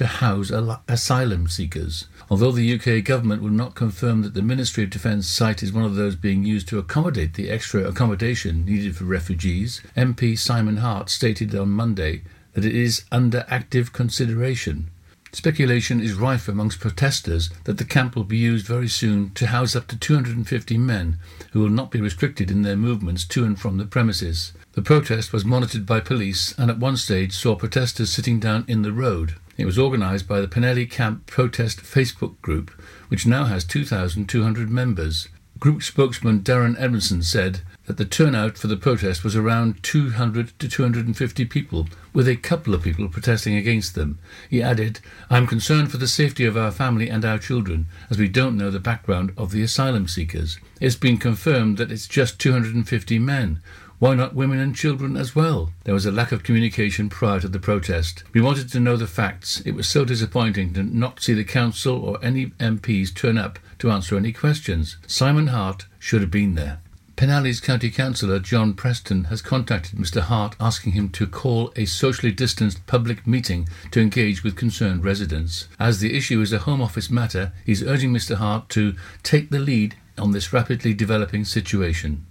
to house al- asylum seekers. Although the UK government will not confirm that the Ministry of Defence site is one of those being used to accommodate the extra accommodation needed for refugees, MP Simon Hart stated on Monday that it is under active consideration. Speculation is rife amongst protesters that the camp will be used very soon to house up to 250 men who will not be restricted in their movements to and from the premises. The protest was monitored by police and at one stage saw protesters sitting down in the road. It was organised by the Penally Camp Protest Facebook group, which now has 2,200 members. Group spokesman Darren Edmondson said that the turnout for the protest was around 200 to 250 people, with a couple of people protesting against them. He added, I am concerned for the safety of our family and our children, as we don't know the background of the asylum seekers. It's been confirmed that it's just 250 men. Why not women and children as well? There was a lack of communication prior to the protest. We wanted to know the facts. It was so disappointing to not see the council or any MPs turn up to answer any questions. Simon Hart should have been there. Penally's County Councillor John Preston has contacted Mr Hart asking him to call a socially distanced public meeting to engage with concerned residents. As the issue is a Home Office matter, he's urging Mr Hart to take the lead on this rapidly developing situation.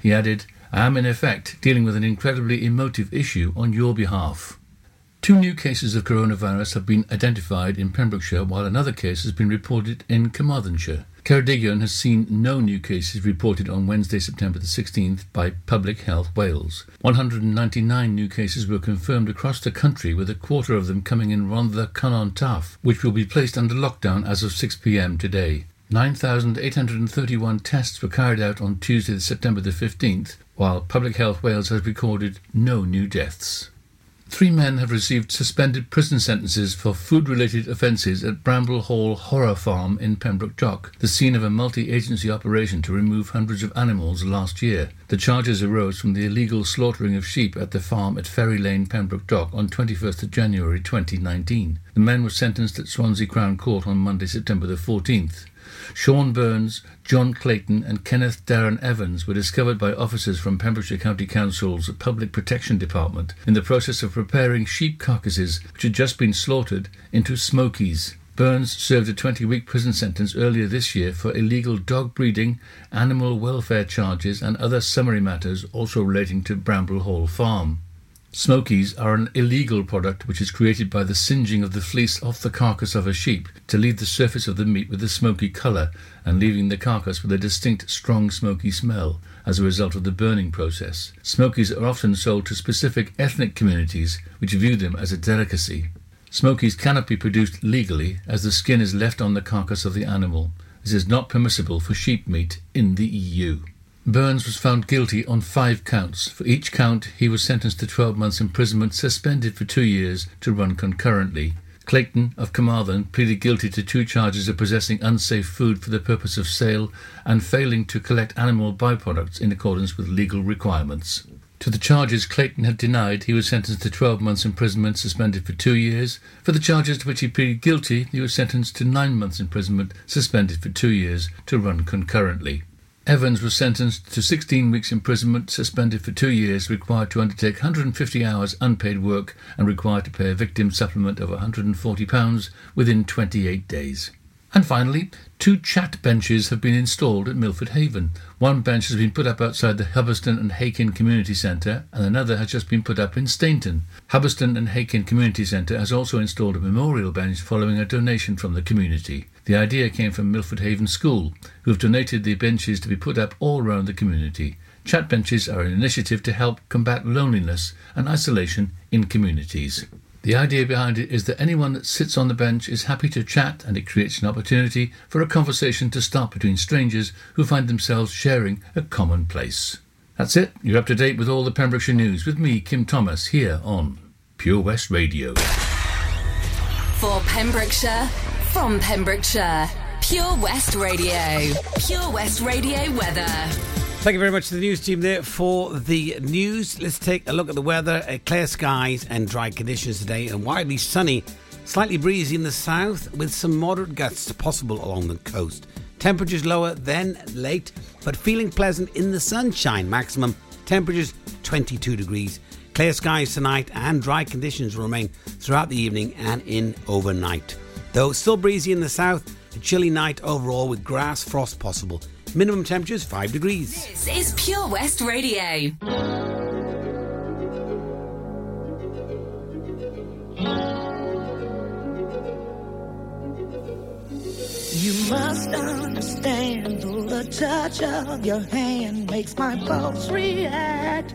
He added, I am in effect dealing with an incredibly emotive issue on your behalf. Two new cases of coronavirus have been identified in Pembrokeshire, while another case has been reported in Carmarthenshire. Ceredigion has seen no new cases reported on Wednesday, September the 16th by Public Health Wales. 199 new cases were confirmed across the country, with a quarter of them coming in Rhondda Cynon Taf, which will be placed under lockdown as of 6pm today. 9,831 tests were carried out on Tuesday, September the 15th, while Public Health Wales has recorded no new deaths. Three men have received suspended prison sentences for food related offences at Bramble Hall Horror Farm in Pembroke Dock, the scene of a multi agency operation to remove hundreds of animals last year. The charges arose from the illegal slaughtering of sheep at the farm at Ferry Lane, Pembroke Dock on 21st of January 2019. The men were sentenced at Swansea Crown Court on Monday, September the 14th. Sean Burns, John Clayton, and Kenneth Darren Evans were discovered by officers from Pembrokeshire County Council's Public Protection Department in the process of preparing sheep carcasses which had just been slaughtered into smokies. Burns served a 20 week prison sentence earlier this year for illegal dog breeding, animal welfare charges, and other summary matters also relating to Bramble Hall Farm. Smokies are an illegal product which is created by the singeing of the fleece off the carcass of a sheep to leave the surface of the meat with a smoky colour and leaving the carcass with a distinct strong smoky smell as a result of the burning process. Smokies are often sold to specific ethnic communities which view them as a delicacy. Smokies cannot be produced legally as the skin is left on the carcass of the animal. This is not permissible for sheep meat in the EU. Burns was found guilty on five counts. For each count, he was sentenced to 12 months imprisonment, suspended for two years to run concurrently. Clayton of Carmarthen pleaded guilty to two charges of possessing unsafe food for the purpose of sale and failing to collect animal byproducts in accordance with legal requirements. To the charges Clayton had denied, he was sentenced to 12 months imprisonment, suspended for two years. For the charges to which he pleaded guilty, he was sentenced to nine months imprisonment, suspended for two years, to run concurrently. Evans was sentenced to 16 weeks imprisonment, suspended for two years, required to undertake 150 hours unpaid work, and required to pay a victim supplement of £140 within 28 days. And finally, two chat benches have been installed at Milford Haven. One bench has been put up outside the Hubberston and Hakin Community Centre, and another has just been put up in Stainton. Hubberston and Hakin Community Centre has also installed a memorial bench following a donation from the community. The idea came from Milford Haven School, who have donated the benches to be put up all around the community. Chat benches are an initiative to help combat loneliness and isolation in communities. The idea behind it is that anyone that sits on the bench is happy to chat and it creates an opportunity for a conversation to start between strangers who find themselves sharing a common place. That's it. You're up to date with all the Pembrokeshire news with me, Kim Thomas, here on Pure West Radio. For Pembrokeshire, from Pembrokeshire, Pure West Radio. Pure West Radio weather. Thank you very much to the news team there for the news. Let's take a look at the weather. Uh, clear skies and dry conditions today, and widely sunny. Slightly breezy in the south, with some moderate gusts possible along the coast. Temperatures lower than late, but feeling pleasant in the sunshine. Maximum temperatures 22 degrees. Clear skies tonight and dry conditions will remain throughout the evening and in overnight. Though still breezy in the south, a chilly night overall with grass frost possible. Minimum temperatures 5 degrees. This is Pure West Radio. You must understand, though the touch of your hand makes my pulse react.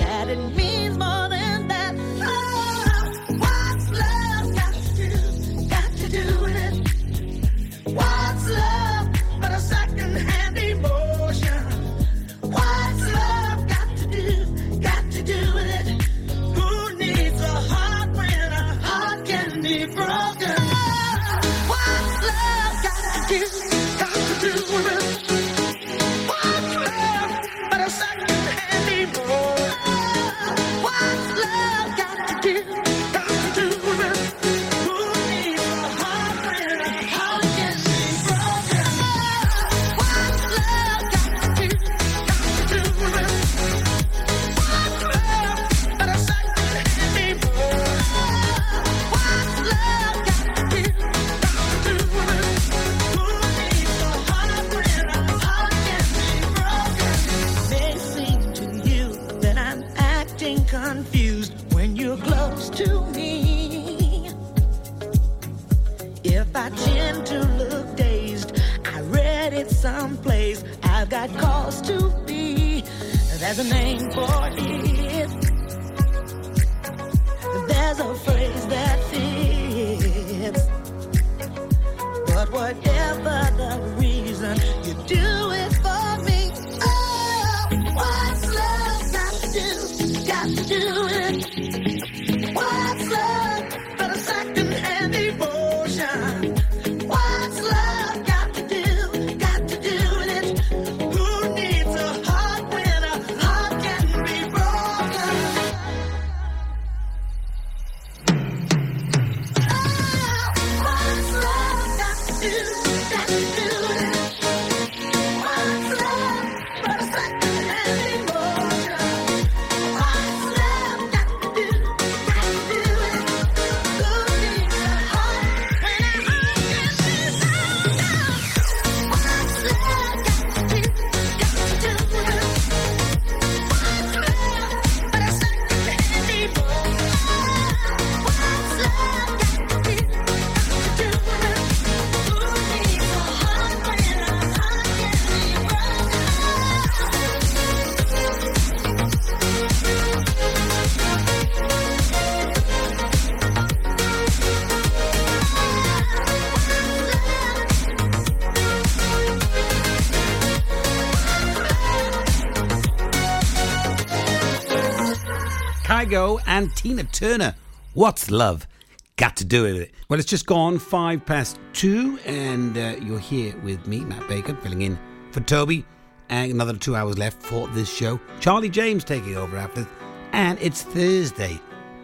and Tina Turner. What's love got to do with it? Well, it's just gone five past two, and uh, you're here with me, Matt Baker, filling in for Toby. And another two hours left for this show. Charlie James taking over after, and it's Thursday,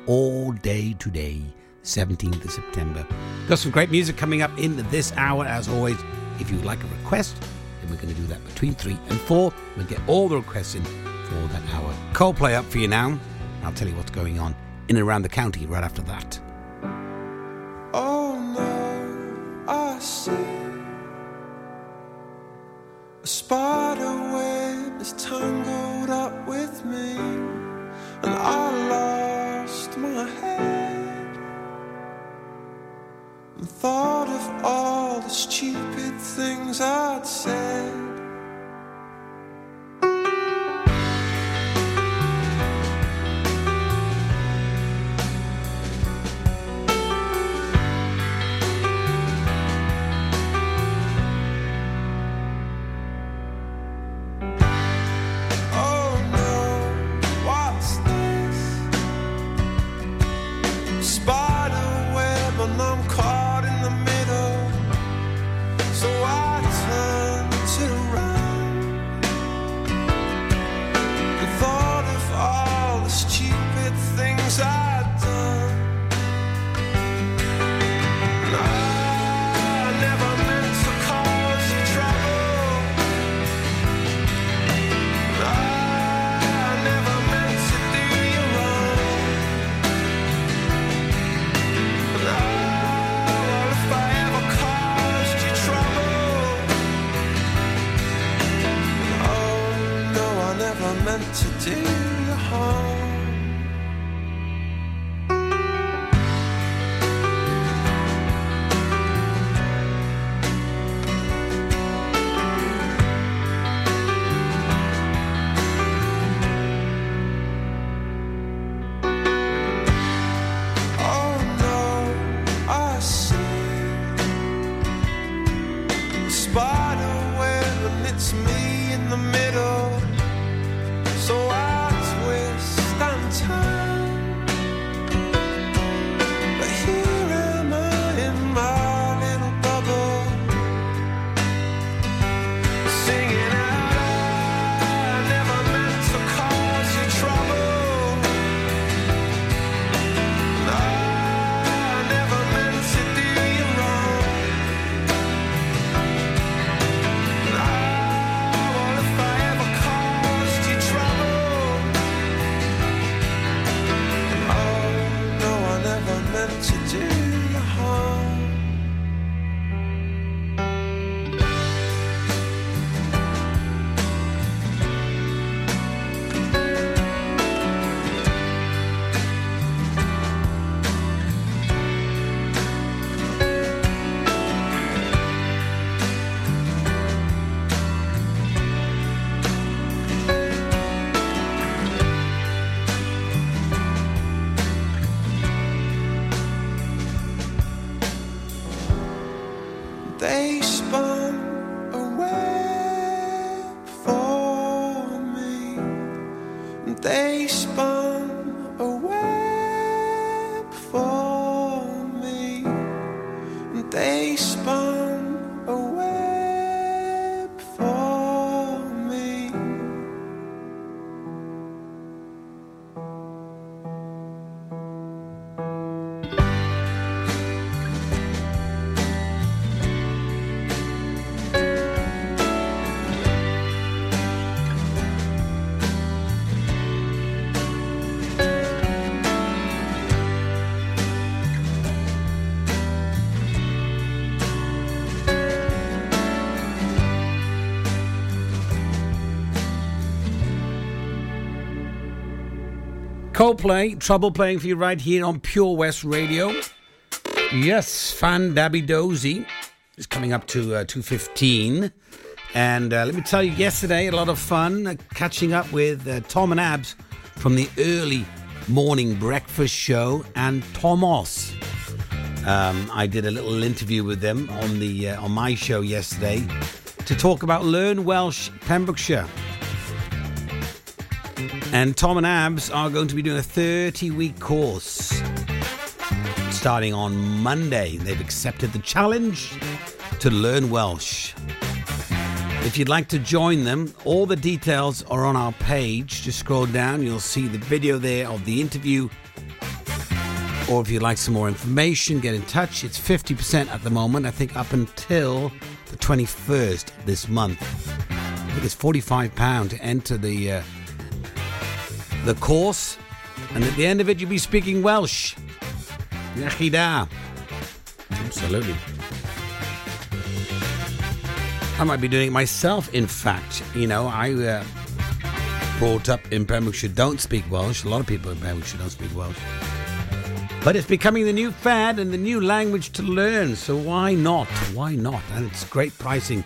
all day today, 17th of September. Got some great music coming up in this hour, as always. If you'd like a request, then we're going to do that between three and four. We'll get all the requests in for that hour. Coldplay up for you now. I'll tell you what's going on in and around the county right after that. Oh no, I see a spider web is tangled up with me, and I lost my head and thought of all the stupid things I'd said. Coldplay, Trouble playing for you right here on Pure West Radio. Yes, Fan Dabby Dozy is coming up to uh, 2.15. And uh, let me tell you, yesterday, a lot of fun uh, catching up with uh, Tom and Abs from the early morning breakfast show and Thomas. Um, I did a little interview with them on the uh, on my show yesterday to talk about Learn Welsh Pembrokeshire. And Tom and Abs are going to be doing a 30 week course starting on Monday. They've accepted the challenge to learn Welsh. If you'd like to join them, all the details are on our page. Just scroll down, you'll see the video there of the interview. Or if you'd like some more information, get in touch. It's 50% at the moment, I think up until the 21st this month. I think it's £45 to enter the. Uh, the course, and at the end of it, you'll be speaking Welsh. Iechyd. Absolutely. I might be doing it myself, in fact. You know, I uh, brought up in Pembrokeshire, don't speak Welsh. A lot of people in Pembrokeshire don't speak Welsh. But it's becoming the new fad and the new language to learn, so why not? Why not? And it's great pricing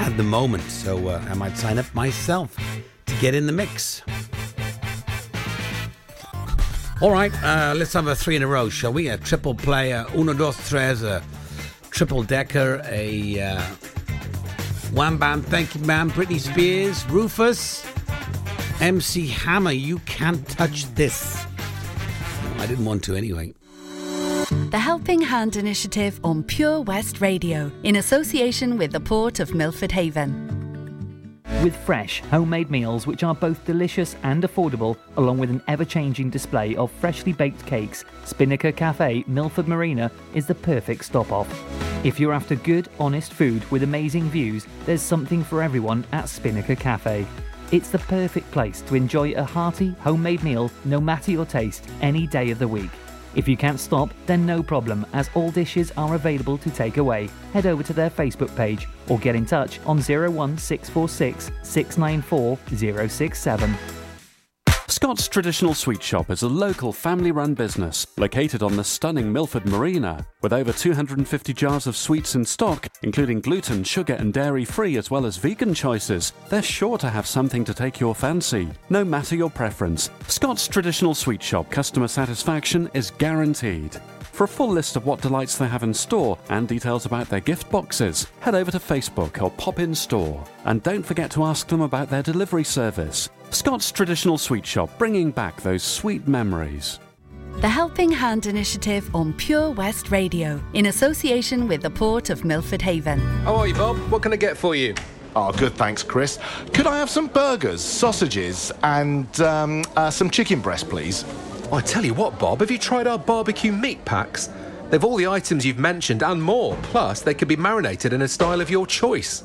at the moment, so uh, I might sign up myself to get in the mix. All right, uh, let's have a three in a row, shall we? A triple play, a uno, dos, tres, a triple decker, a uh, wham bam, thank you, ma'am, Britney Spears, Rufus, MC Hammer. You can't touch this. Well, I didn't want to anyway. The Helping Hand Initiative on Pure West Radio in association with the Port of Milford Haven. With fresh, homemade meals which are both delicious and affordable, along with an ever changing display of freshly baked cakes, Spinnaker Cafe, Milford Marina is the perfect stop off. If you're after good, honest food with amazing views, there's something for everyone at Spinnaker Cafe. It's the perfect place to enjoy a hearty, homemade meal, no matter your taste, any day of the week. If you can't stop, then no problem, as all dishes are available to take away. Head over to their Facebook page or get in touch on 01646 694 067. Scott's Traditional Sweet Shop is a local family run business located on the stunning Milford Marina. With over 250 jars of sweets in stock, including gluten, sugar, and dairy free, as well as vegan choices, they're sure to have something to take your fancy, no matter your preference. Scott's Traditional Sweet Shop customer satisfaction is guaranteed. For a full list of what delights they have in store and details about their gift boxes, head over to Facebook or pop in store. And don't forget to ask them about their delivery service. Scott's Traditional Sweet Shop, bringing back those sweet memories. The Helping Hand Initiative on Pure West Radio in association with the Port of Milford Haven. How are you, Bob? What can I get for you? Oh, good, thanks, Chris. Could I have some burgers, sausages, and um, uh, some chicken breast, please? I tell you what, Bob, have you tried our barbecue meat packs? They've all the items you've mentioned and more. Plus, they can be marinated in a style of your choice.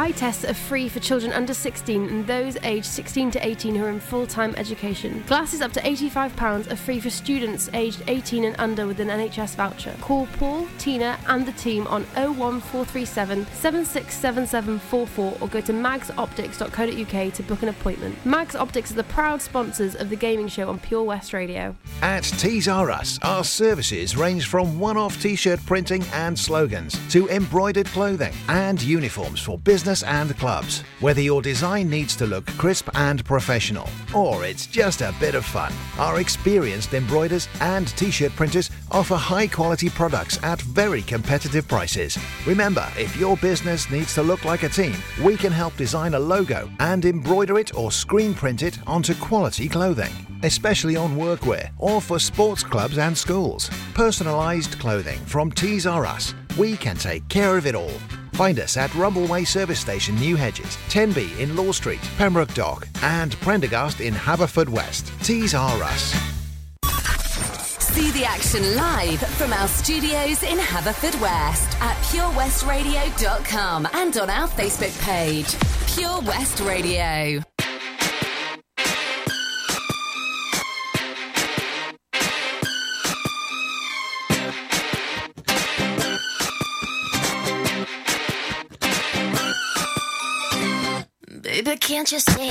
Eye tests are free for children under 16 and those aged 16 to 18 who are in full time education. Glasses up to £85 are free for students aged 18 and under with an NHS voucher. Call Paul, Tina, and the team on 01437 767744 or go to magsoptics.co.uk to book an appointment. Mags Optics are the proud sponsors of the gaming show on Pure West Radio. At Tees R Us, our services range from one off t shirt printing and slogans to embroidered clothing and uniforms for business and clubs. Whether your design needs to look crisp and professional or it's just a bit of fun, our experienced embroiders and t shirt printers offer high quality products at very competitive prices. Remember, if your business needs to look like a team, we can help design a logo and embroider it or screen print it onto quality clothing especially on workwear or for sports clubs and schools. Personalised clothing from Tees R Us. We can take care of it all. Find us at Rumbleway Service Station, New Hedges, 10B in Law Street, Pembroke Dock, and Prendergast in Haverfordwest. Tees R Us. See the action live from our studios in Haverfordwest at purewestradio.com and on our Facebook page, Pure West Radio. Baby, can't you see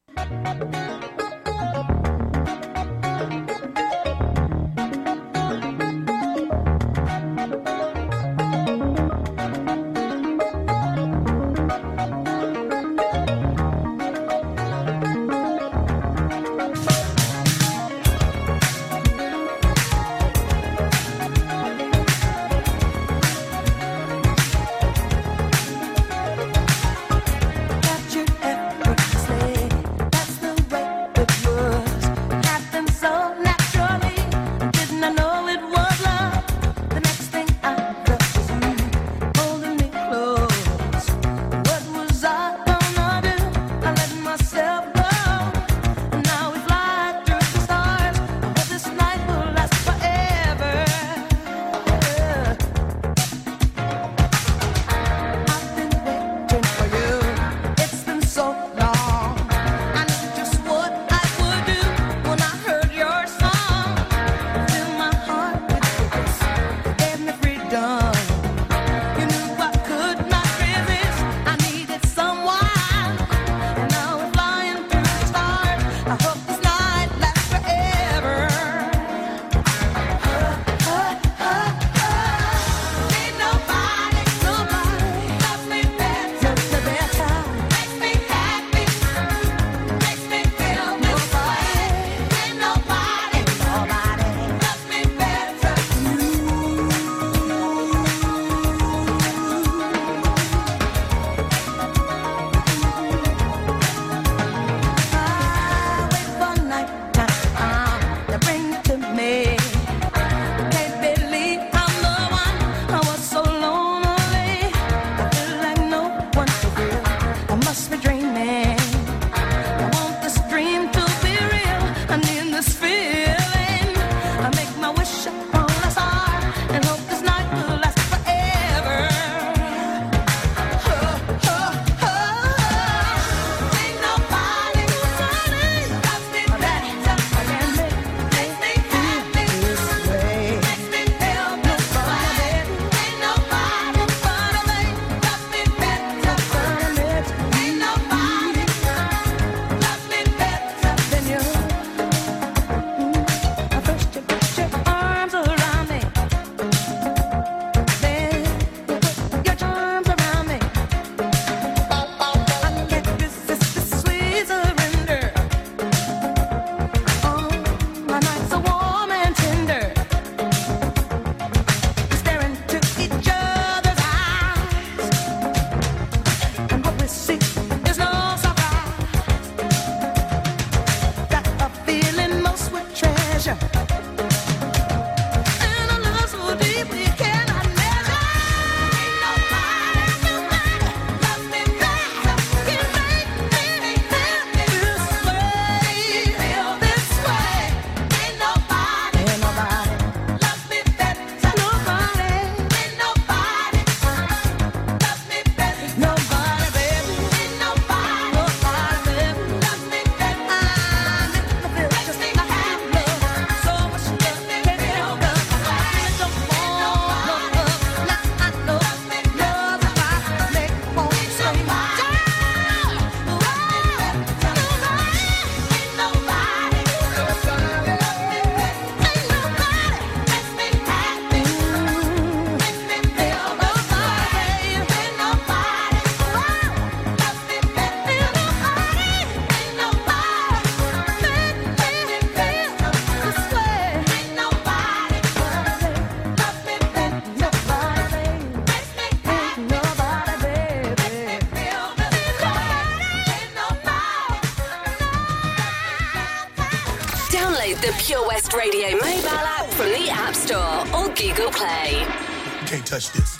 The Pure West Radio mobile app from the App Store or Google Play. You can't touch this.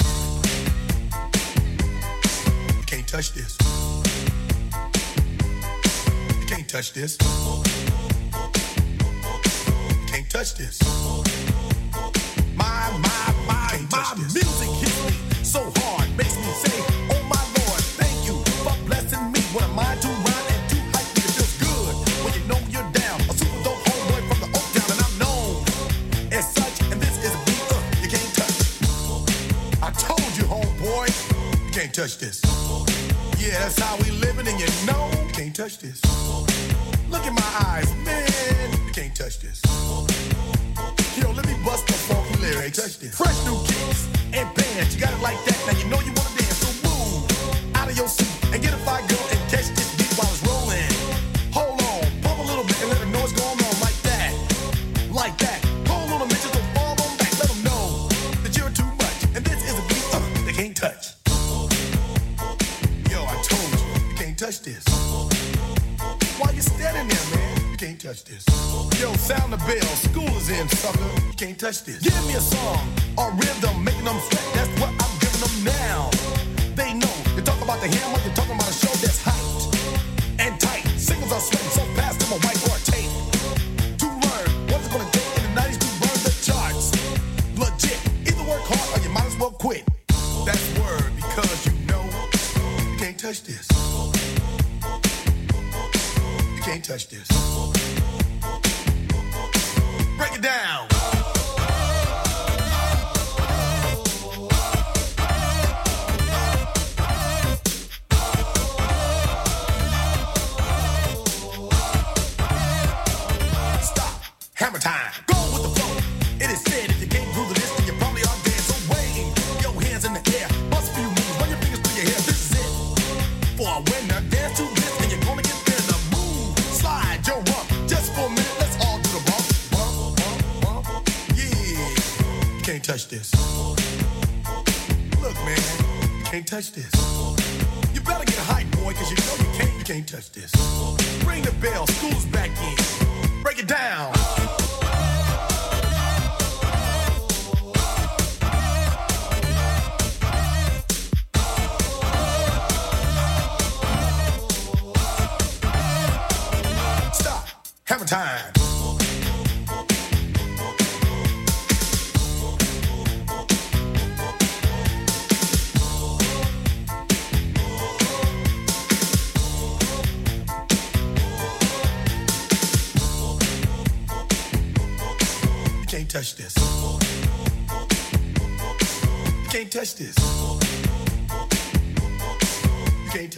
You can't touch this. You can't touch this. You can't touch this. My, my, my, my music hits me touch this. Yeah, that's how we living, and you know you can't touch this. Look in my eyes, man, you can't touch this. Yo, let me bust the funky lyrics. Fresh new kicks and bands, you got it like that.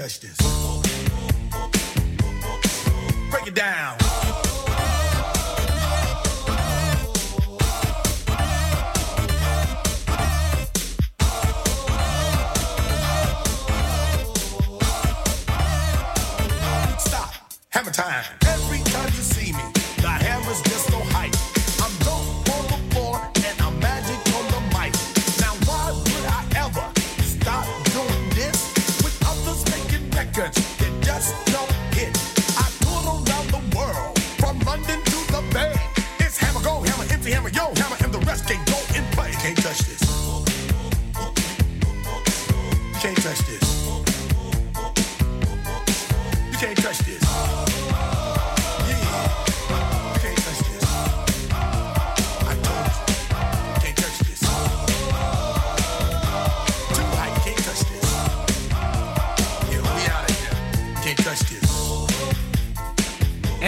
Touch this. Records that just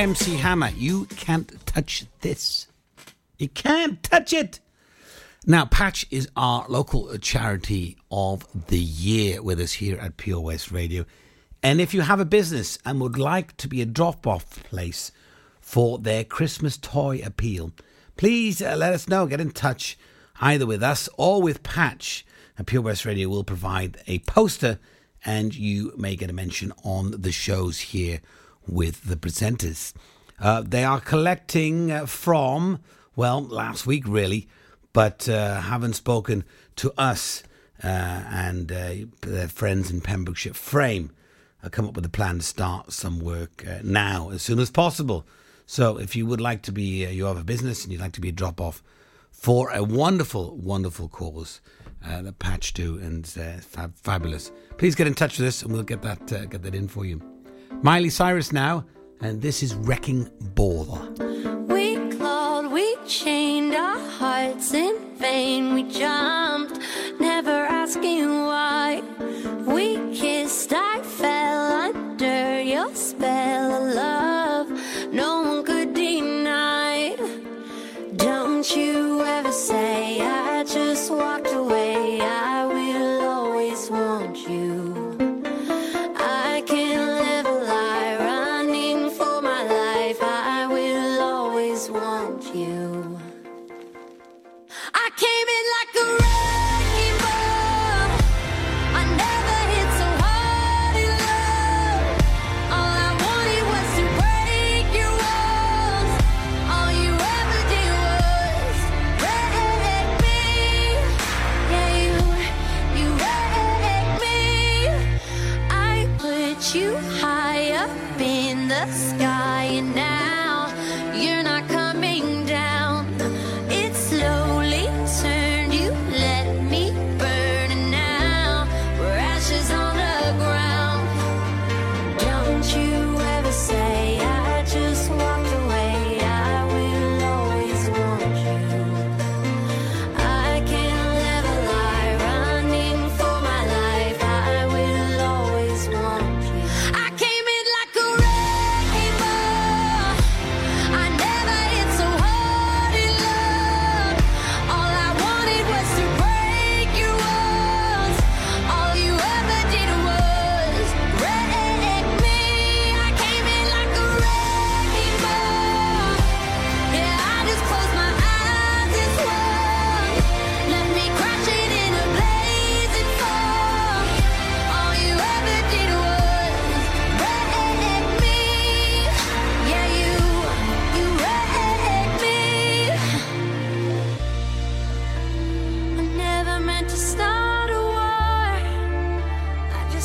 MC Hammer, you can't touch this. You can't touch it. Now, Patch is our local charity of the year with us here at Pure West Radio. And if you have a business and would like to be a drop off place for their Christmas toy appeal, please uh, let us know. Get in touch either with us or with Patch. And Pure West Radio will provide a poster and you may get a mention on the shows here with the presenters. Uh, they are collecting uh, from, well, last week really, but uh, haven't spoken to us uh, and uh, their friends in Pembrokeshire. Frame uh, come up with a plan to start some work now as soon as possible. So if you would like to be, you have a business and you'd like to be a drop off for a wonderful, wonderful cause uh, that Patch do and uh, fab- fabulous. Please get in touch with us, and we'll get that uh, get that in for you. Miley Cyrus now, and this is Wrecking Ball. We clawed, we chained our hearts in vain, we jumped, never asking why. We kissed, I fell under your spell of love, no one could deny. Don't you ever say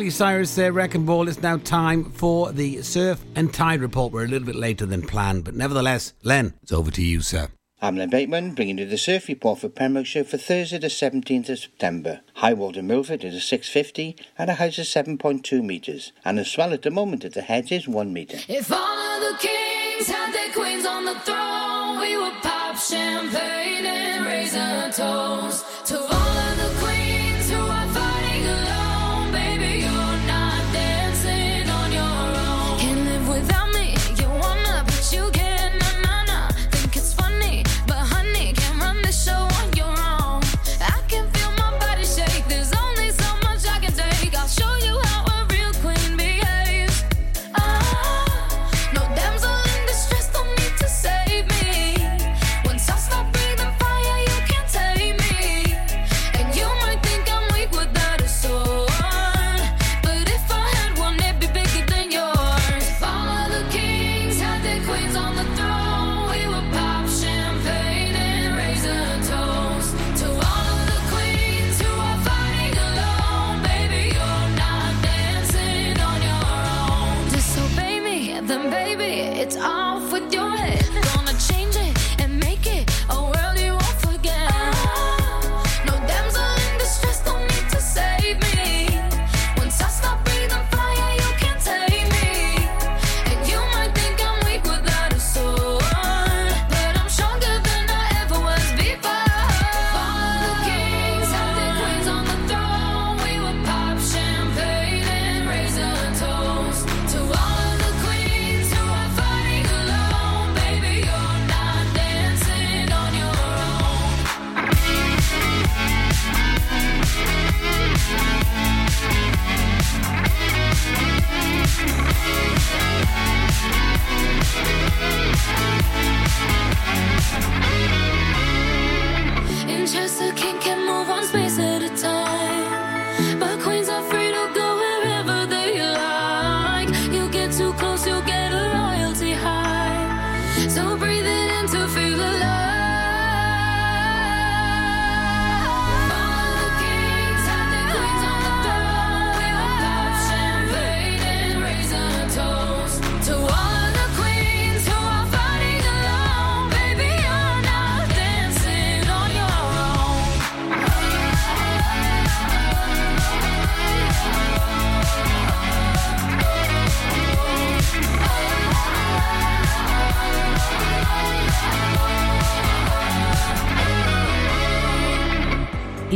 Miley Cyrus there, Wrecking Ball. It's now time for the Surf and Tide Report. We're a little bit later than planned, but nevertheless, Len, it's over to you, sir. I'm Len Bateman, bringing you the surf report for Pembrokeshire for Thursday the 17th of September. High water Milford is a 650 and a height of 7.2 metres, and the swell at the moment at the head is 1 metre. If all of the kings had their queens on the throne, we would pop champagne and raise a toast to all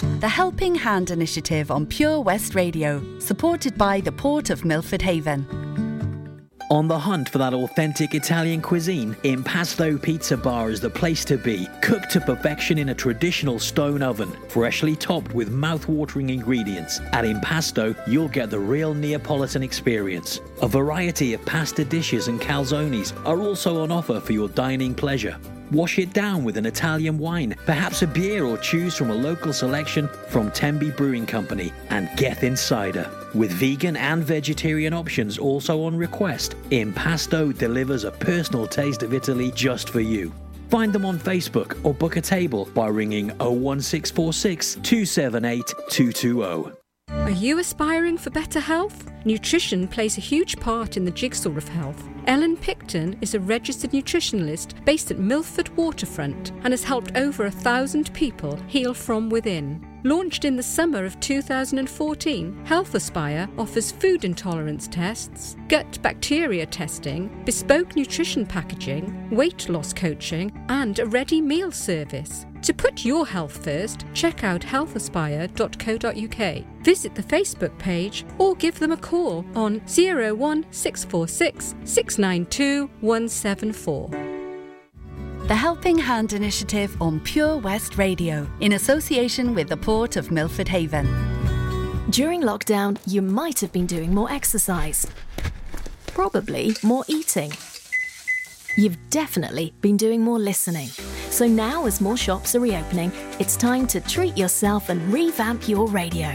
The Helping Hand Initiative on Pure West Radio, supported by the Port of Milford Haven. On the hunt for that authentic Italian cuisine, Impasto Pizza Bar is the place to be. Cooked to perfection in a traditional stone oven, freshly topped with mouth-watering ingredients. At Impasto, you'll get the real Neapolitan experience. A variety of pasta dishes and calzones are also on offer for your dining pleasure. Wash it down with an Italian wine, perhaps a beer, or choose from a local selection from Tenby Brewing Company and Gethin Insider. With vegan and vegetarian options also on request, Impasto delivers a personal taste of Italy just for you. Find them on Facebook or book a table by ringing 01646 278 220. Are you aspiring for better health? Nutrition plays a huge part in the jigsaw of health. Ellen Picton is a registered nutritionalist based at Milford Waterfront and has helped over a thousand people heal from within. Launched in the summer of 2014, Health Aspire offers food intolerance tests, gut bacteria testing, bespoke nutrition packaging, weight loss coaching, and a ready meal service. To put your health first, check out healthaspire.co.uk. Visit the Facebook page or give them a call on 01646 692 174. The Helping Hand Initiative on Pure West Radio, in association with the Port of Milford Haven. During lockdown, you might have been doing more exercise. Probably more eating. You've definitely been doing more listening. So now, as more shops are reopening, it's time to treat yourself and revamp your radio.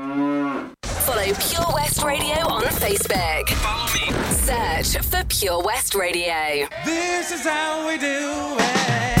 Follow Pure West Radio on Facebook. Follow me. Search for Pure West Radio. This is how we do it.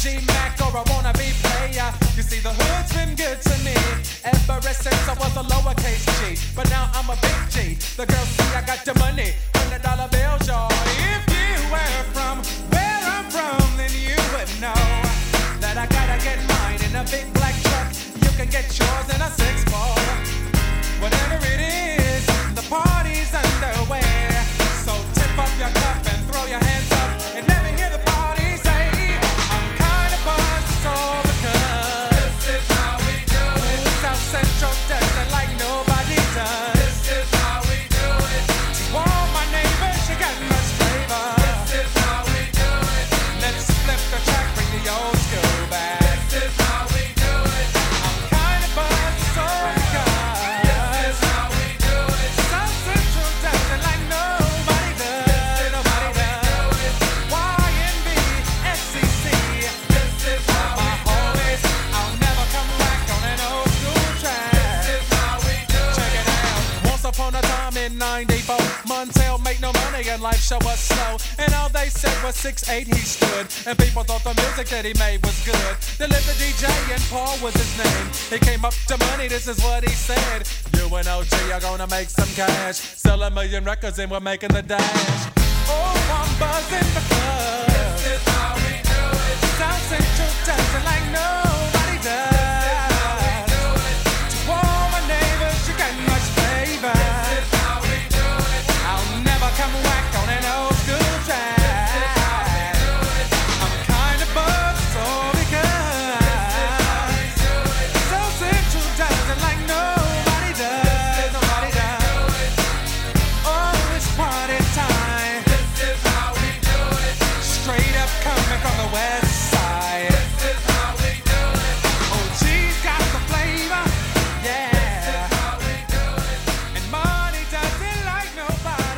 G Mac or a wannabe player. You see, the hood's been good to me ever since I was a lowercase G. But now I'm a big G. The girls see I got the money, hundred dollar bills, y'all. is what he said. You and OG are gonna make some cash. Sell a million records and we're making the dash. Oh, I'm buzzing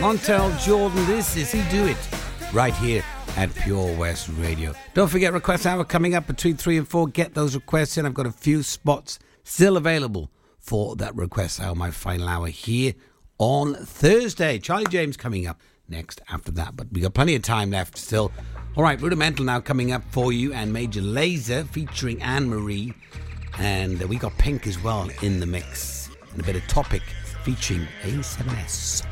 Montel Jordan. This is He Do It right here at Pure West Radio. Don't forget, request hour coming up between 3 and 4. Get those requests in. I've got a few spots still available for that request hour, my final hour here on Thursday. Charlie James coming up next after that, but we got plenty of time left still. All right, Rudimental now coming up for you, and Major Lazer featuring Anne Marie, and we got Pink as well in the mix, and a bit of Topic featuring A7S.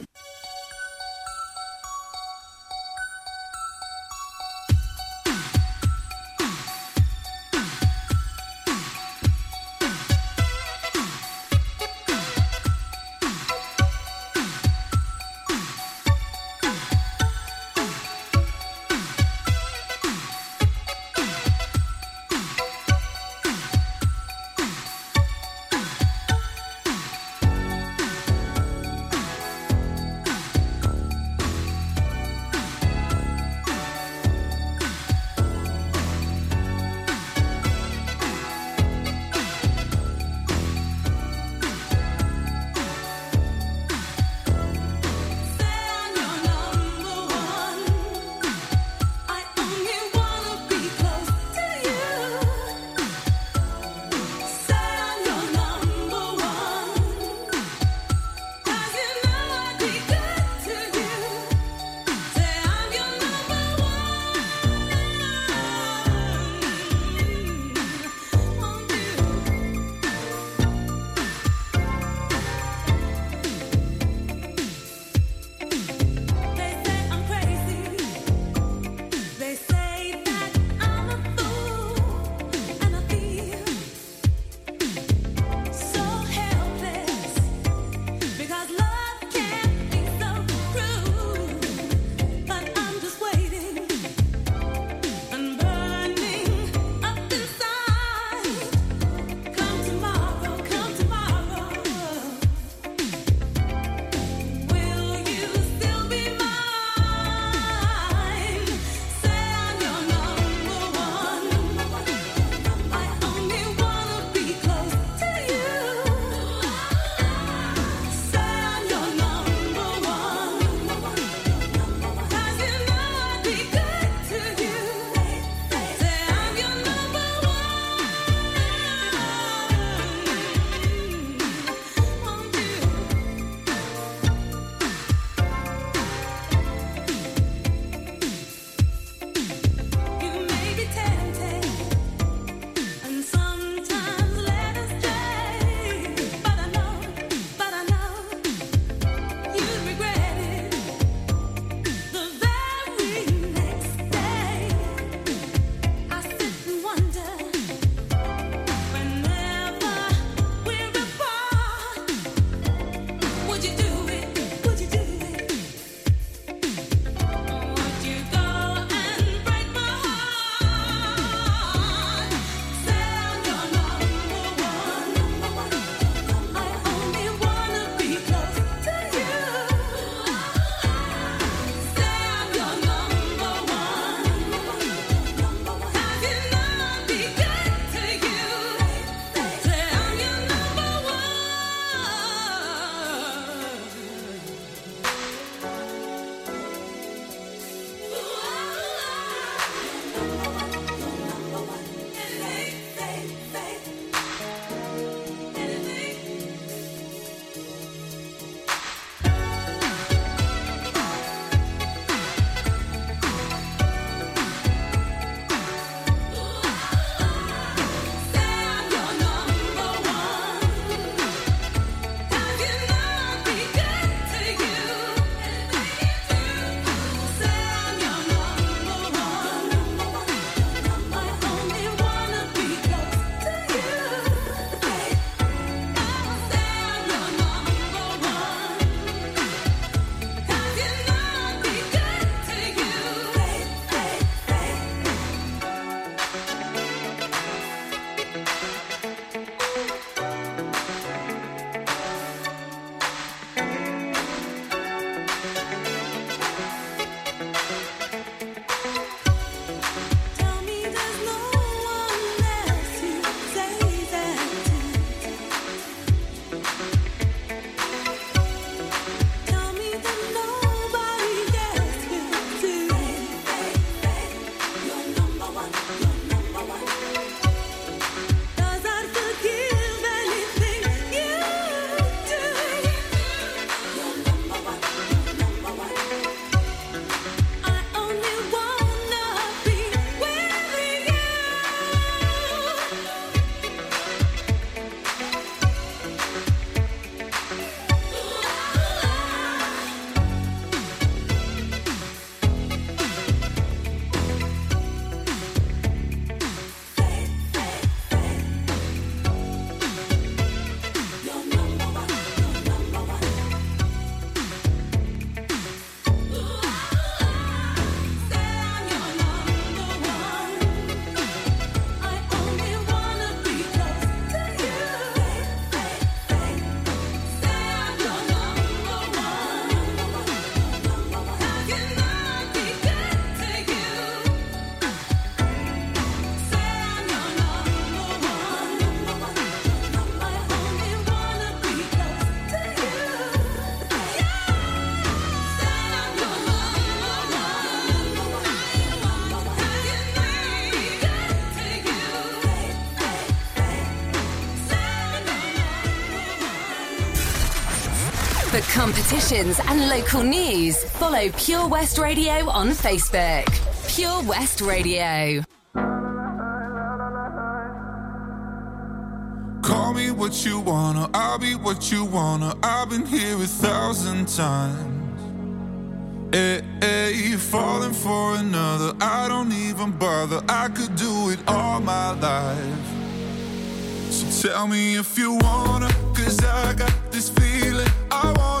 Competitions and local news, follow Pure West Radio on Facebook. Pure West Radio. Call me what you wanna, I'll be what you wanna. I've been here a thousand times. Eh, eh, hey, hey, falling for another, I don't even bother. I could do it all my life. So tell me if you wanna, cause I got this feeling. I wanna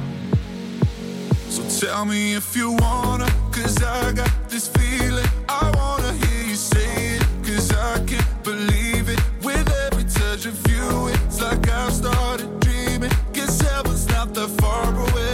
Tell me if you wanna, cause I got this feeling. I wanna hear you say it, cause I can't believe